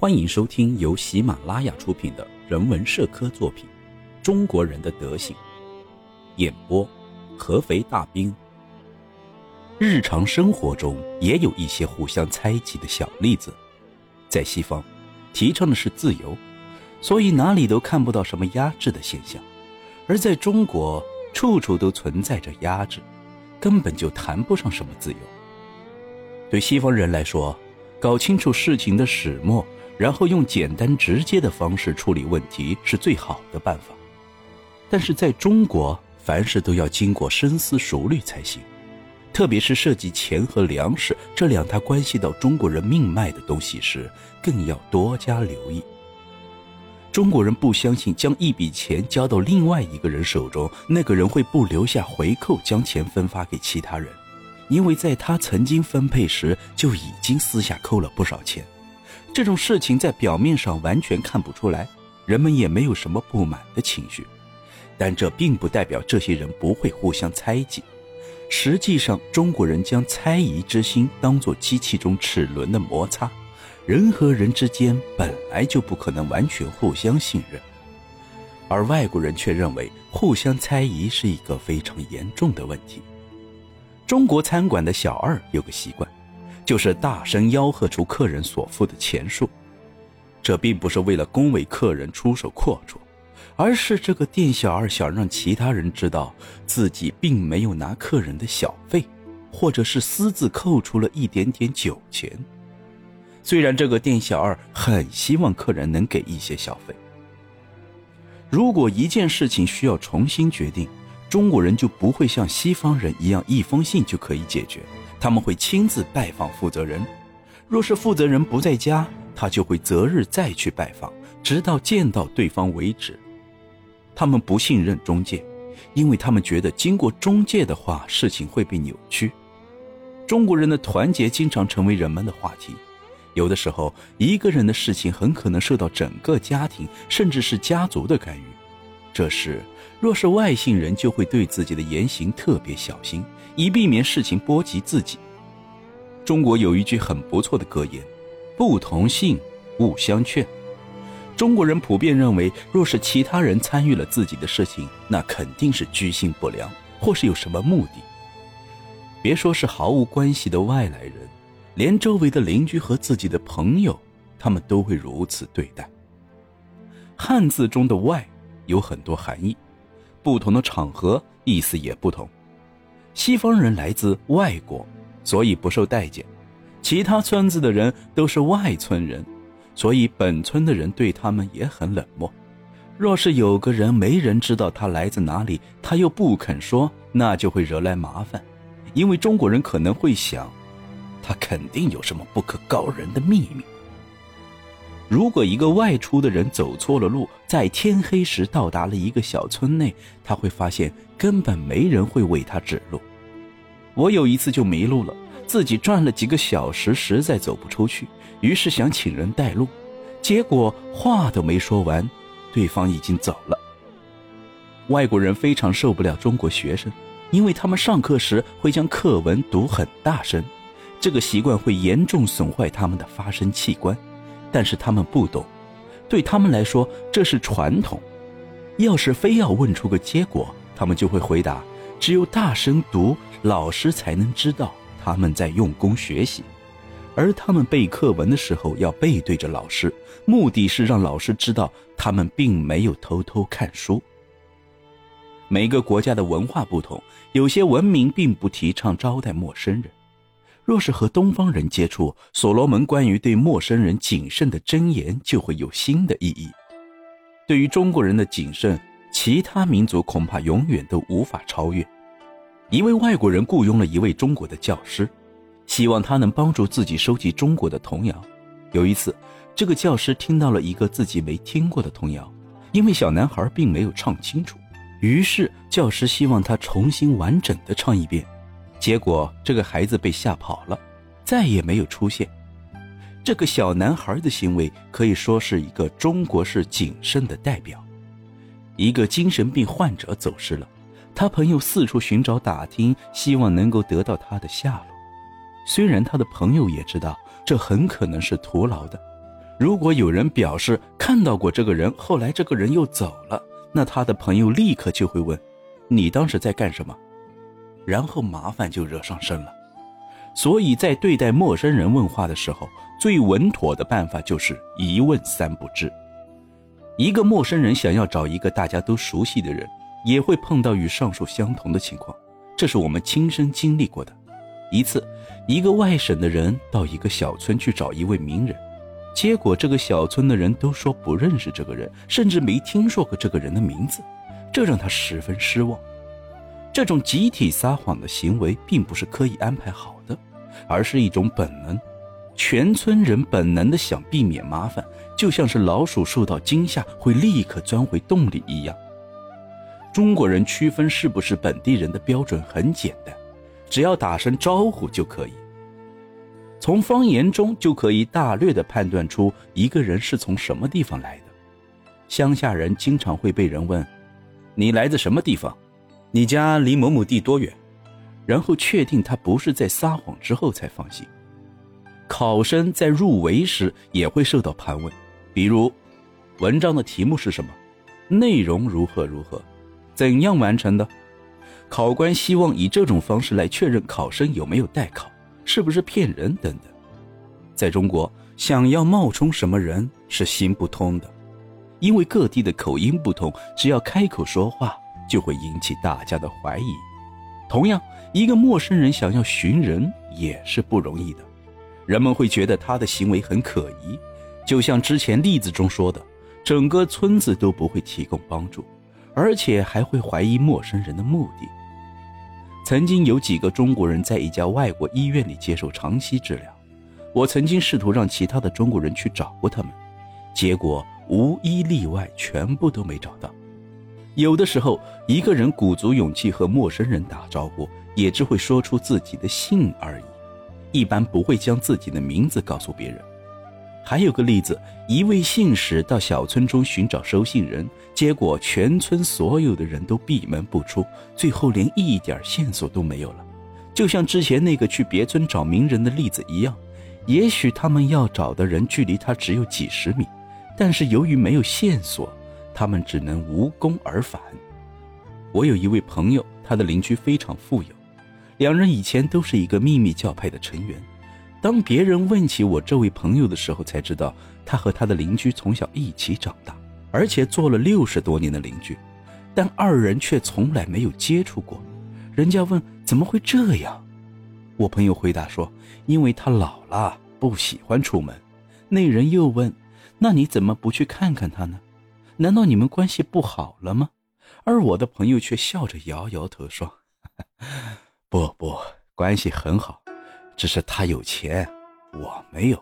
欢迎收听由喜马拉雅出品的人文社科作品《中国人的德行》，演播合肥大兵。日常生活中也有一些互相猜忌的小例子。在西方，提倡的是自由，所以哪里都看不到什么压制的现象；而在中国，处处都存在着压制，根本就谈不上什么自由。对西方人来说，搞清楚事情的始末。然后用简单直接的方式处理问题是最好的办法，但是在中国，凡事都要经过深思熟虑才行，特别是涉及钱和粮食这两大关系到中国人命脉的东西时，更要多加留意。中国人不相信将一笔钱交到另外一个人手中，那个人会不留下回扣将钱分发给其他人，因为在他曾经分配时就已经私下扣了不少钱。这种事情在表面上完全看不出来，人们也没有什么不满的情绪，但这并不代表这些人不会互相猜忌。实际上，中国人将猜疑之心当作机器中齿轮的摩擦，人和人之间本来就不可能完全互相信任，而外国人却认为互相猜疑是一个非常严重的问题。中国餐馆的小二有个习惯。就是大声吆喝出客人所付的钱数，这并不是为了恭维客人出手阔绰，而是这个店小二想让其他人知道自己并没有拿客人的小费，或者是私自扣除了一点点酒钱。虽然这个店小二很希望客人能给一些小费，如果一件事情需要重新决定，中国人就不会像西方人一样一封信就可以解决。他们会亲自拜访负责人，若是负责人不在家，他就会择日再去拜访，直到见到对方为止。他们不信任中介，因为他们觉得经过中介的话，事情会被扭曲。中国人的团结经常成为人们的话题，有的时候一个人的事情很可能受到整个家庭甚至是家族的干预。这时，若是外姓人，就会对自己的言行特别小心。以避免事情波及自己。中国有一句很不错的格言：“不同姓，勿相劝。”中国人普遍认为，若是其他人参与了自己的事情，那肯定是居心不良，或是有什么目的。别说是毫无关系的外来人，连周围的邻居和自己的朋友，他们都会如此对待。汉字中的“外”有很多含义，不同的场合意思也不同。西方人来自外国，所以不受待见；其他村子的人都是外村人，所以本村的人对他们也很冷漠。若是有个人没人知道他来自哪里，他又不肯说，那就会惹来麻烦，因为中国人可能会想，他肯定有什么不可告人的秘密。如果一个外出的人走错了路，在天黑时到达了一个小村内，他会发现根本没人会为他指路。我有一次就迷路了，自己转了几个小时，实在走不出去，于是想请人带路，结果话都没说完，对方已经走了。外国人非常受不了中国学生，因为他们上课时会将课文读很大声，这个习惯会严重损坏他们的发声器官。但是他们不懂，对他们来说这是传统。要是非要问出个结果，他们就会回答：只有大声读，老师才能知道他们在用功学习。而他们背课文的时候要背对着老师，目的是让老师知道他们并没有偷偷看书。每个国家的文化不同，有些文明并不提倡招待陌生人。若是和东方人接触，所罗门关于对陌生人谨慎的箴言就会有新的意义。对于中国人的谨慎，其他民族恐怕永远都无法超越。一位外国人雇佣了一位中国的教师，希望他能帮助自己收集中国的童谣。有一次，这个教师听到了一个自己没听过的童谣，因为小男孩并没有唱清楚，于是教师希望他重新完整的唱一遍。结果，这个孩子被吓跑了，再也没有出现。这个小男孩的行为可以说是一个中国式谨慎的代表。一个精神病患者走失了，他朋友四处寻找打听，希望能够得到他的下落。虽然他的朋友也知道这很可能是徒劳的，如果有人表示看到过这个人，后来这个人又走了，那他的朋友立刻就会问：“你当时在干什么？”然后麻烦就惹上身了。所以在对待陌生人问话的时候，最稳妥的办法就是一问三不知。一个陌生人想要找一个大家都熟悉的人，也会碰到与上述相同的情况，这是我们亲身经历过的。一次，一个外省的人到一个小村去找一位名人。结果，这个小村的人都说不认识这个人，甚至没听说过这个人的名字，这让他十分失望。这种集体撒谎的行为并不是刻意安排好的，而是一种本能。全村人本能的想避免麻烦，就像是老鼠受到惊吓会立刻钻回洞里一样。中国人区分是不是本地人的标准很简单，只要打声招呼就可以。从方言中就可以大略的判断出一个人是从什么地方来的。乡下人经常会被人问：“你来自什么地方？你家离某某地多远？”然后确定他不是在撒谎之后才放心。考生在入围时也会受到盘问，比如：文章的题目是什么？内容如何如何？怎样完成的？考官希望以这种方式来确认考生有没有代考。是不是骗人等等，在中国想要冒充什么人是行不通的，因为各地的口音不同，只要开口说话就会引起大家的怀疑。同样，一个陌生人想要寻人也是不容易的，人们会觉得他的行为很可疑，就像之前例子中说的，整个村子都不会提供帮助，而且还会怀疑陌生人的目的。曾经有几个中国人在一家外国医院里接受长期治疗，我曾经试图让其他的中国人去找过他们，结果无一例外全部都没找到。有的时候，一个人鼓足勇气和陌生人打招呼，也只会说出自己的姓而已，一般不会将自己的名字告诉别人。还有个例子，一位信使到小村中寻找收信人，结果全村所有的人都闭门不出，最后连一点线索都没有了。就像之前那个去别村找名人的例子一样，也许他们要找的人距离他只有几十米，但是由于没有线索，他们只能无功而返。我有一位朋友，他的邻居非常富有，两人以前都是一个秘密教派的成员。当别人问起我这位朋友的时候，才知道他和他的邻居从小一起长大，而且做了六十多年的邻居，但二人却从来没有接触过。人家问怎么会这样，我朋友回答说：“因为他老了，不喜欢出门。”那人又问：“那你怎么不去看看他呢？难道你们关系不好了吗？”而我的朋友却笑着摇摇头说：“不不，关系很好。”只是他有钱，我没有，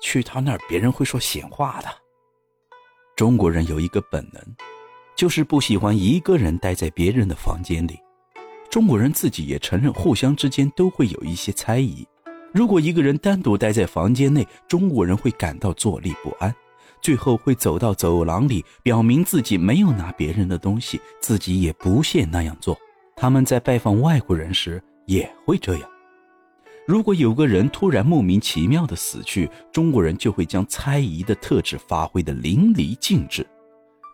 去他那儿别人会说闲话的。中国人有一个本能，就是不喜欢一个人待在别人的房间里。中国人自己也承认，互相之间都会有一些猜疑。如果一个人单独待在房间内，中国人会感到坐立不安，最后会走到走廊里，表明自己没有拿别人的东西，自己也不屑那样做。他们在拜访外国人时也会这样。如果有个人突然莫名其妙的死去，中国人就会将猜疑的特质发挥的淋漓尽致，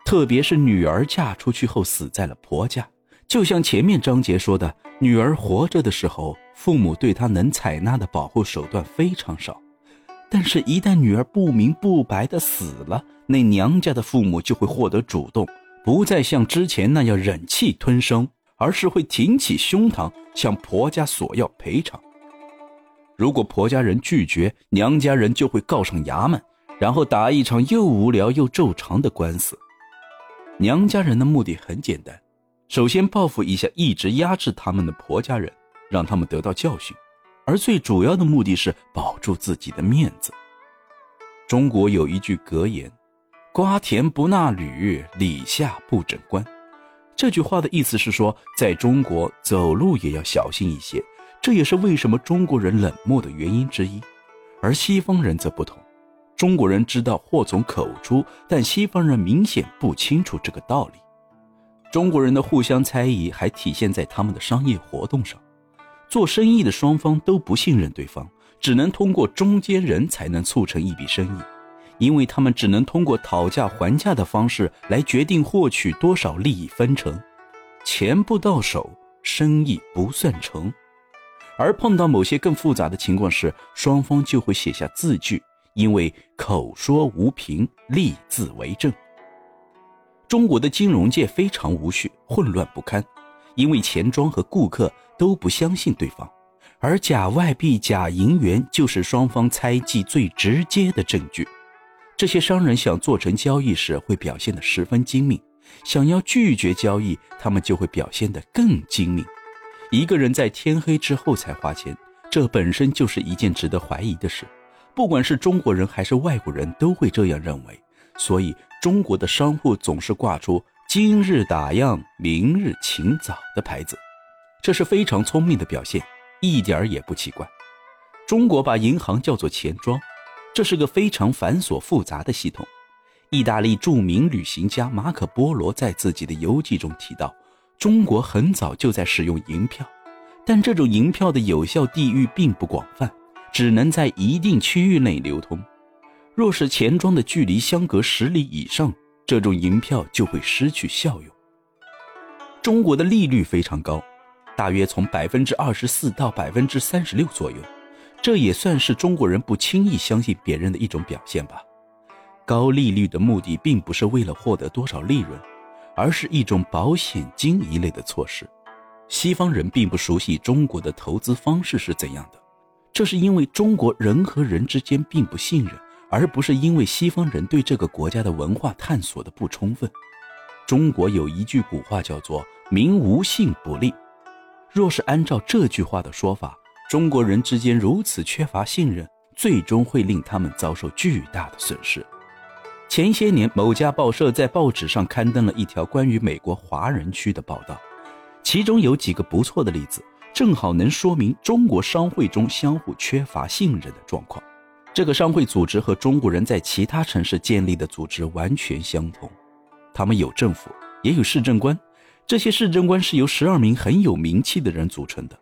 特别是女儿嫁出去后死在了婆家，就像前面章节说的，女儿活着的时候，父母对她能采纳的保护手段非常少，但是，一旦女儿不明不白的死了，那娘家的父母就会获得主动，不再像之前那样忍气吞声，而是会挺起胸膛向婆家索要赔偿。如果婆家人拒绝，娘家人就会告上衙门，然后打一场又无聊又骤长的官司。娘家人的目的很简单，首先报复一下一直压制他们的婆家人，让他们得到教训；而最主要的目的是保住自己的面子。中国有一句格言：“瓜田不纳履，李下不整官。”这句话的意思是说，在中国走路也要小心一些。这也是为什么中国人冷漠的原因之一，而西方人则不同。中国人知道祸从口出，但西方人明显不清楚这个道理。中国人的互相猜疑还体现在他们的商业活动上。做生意的双方都不信任对方，只能通过中间人才能促成一笔生意。因为他们只能通过讨价还价的方式来决定获取多少利益分成，钱不到手，生意不算成。而碰到某些更复杂的情况时，双方就会写下字据，因为口说无凭，立字为证。中国的金融界非常无序，混乱不堪，因为钱庄和顾客都不相信对方，而假外币、假银元就是双方猜忌最直接的证据。这些商人想做成交易时会表现得十分精明，想要拒绝交易，他们就会表现得更精明。一个人在天黑之后才花钱，这本身就是一件值得怀疑的事。不管是中国人还是外国人都会这样认为，所以中国的商户总是挂出“今日打烊，明日请早”的牌子，这是非常聪明的表现，一点儿也不奇怪。中国把银行叫做钱庄。这是个非常繁琐复杂的系统。意大利著名旅行家马可·波罗在自己的游记中提到，中国很早就在使用银票，但这种银票的有效地域并不广泛，只能在一定区域内流通。若是钱庄的距离相隔十里以上，这种银票就会失去效用。中国的利率非常高，大约从百分之二十四到百分之三十六左右。这也算是中国人不轻易相信别人的一种表现吧。高利率的目的并不是为了获得多少利润，而是一种保险金一类的措施。西方人并不熟悉中国的投资方式是怎样的，这是因为中国人和人之间并不信任，而不是因为西方人对这个国家的文化探索的不充分。中国有一句古话叫做“民无信不立”，若是按照这句话的说法。中国人之间如此缺乏信任，最终会令他们遭受巨大的损失。前些年，某家报社在报纸上刊登了一条关于美国华人区的报道，其中有几个不错的例子，正好能说明中国商会中相互缺乏信任的状况。这个商会组织和中国人在其他城市建立的组织完全相同，他们有政府，也有市政官，这些市政官是由十二名很有名气的人组成的。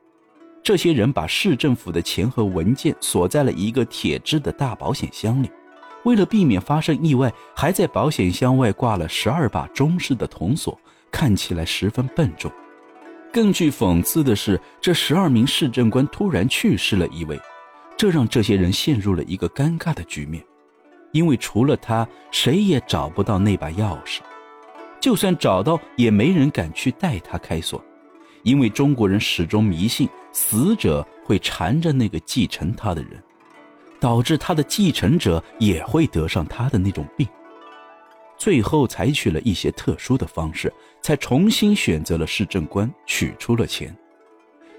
这些人把市政府的钱和文件锁在了一个铁制的大保险箱里，为了避免发生意外，还在保险箱外挂了十二把中式的铜锁，看起来十分笨重。更具讽刺的是，这十二名市政官突然去世了一位，这让这些人陷入了一个尴尬的局面，因为除了他，谁也找不到那把钥匙，就算找到，也没人敢去代他开锁。因为中国人始终迷信死者会缠着那个继承他的人，导致他的继承者也会得上他的那种病。最后采取了一些特殊的方式，才重新选择了市政官，取出了钱。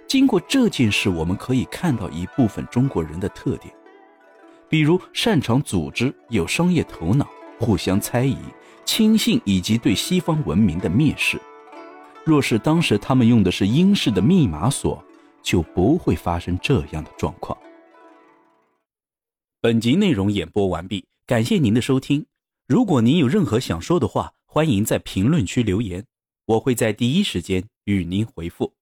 经过这件事，我们可以看到一部分中国人的特点，比如擅长组织、有商业头脑、互相猜疑、轻信以及对西方文明的蔑视。若是当时他们用的是英式的密码锁，就不会发生这样的状况。本集内容演播完毕，感谢您的收听。如果您有任何想说的话，欢迎在评论区留言，我会在第一时间与您回复。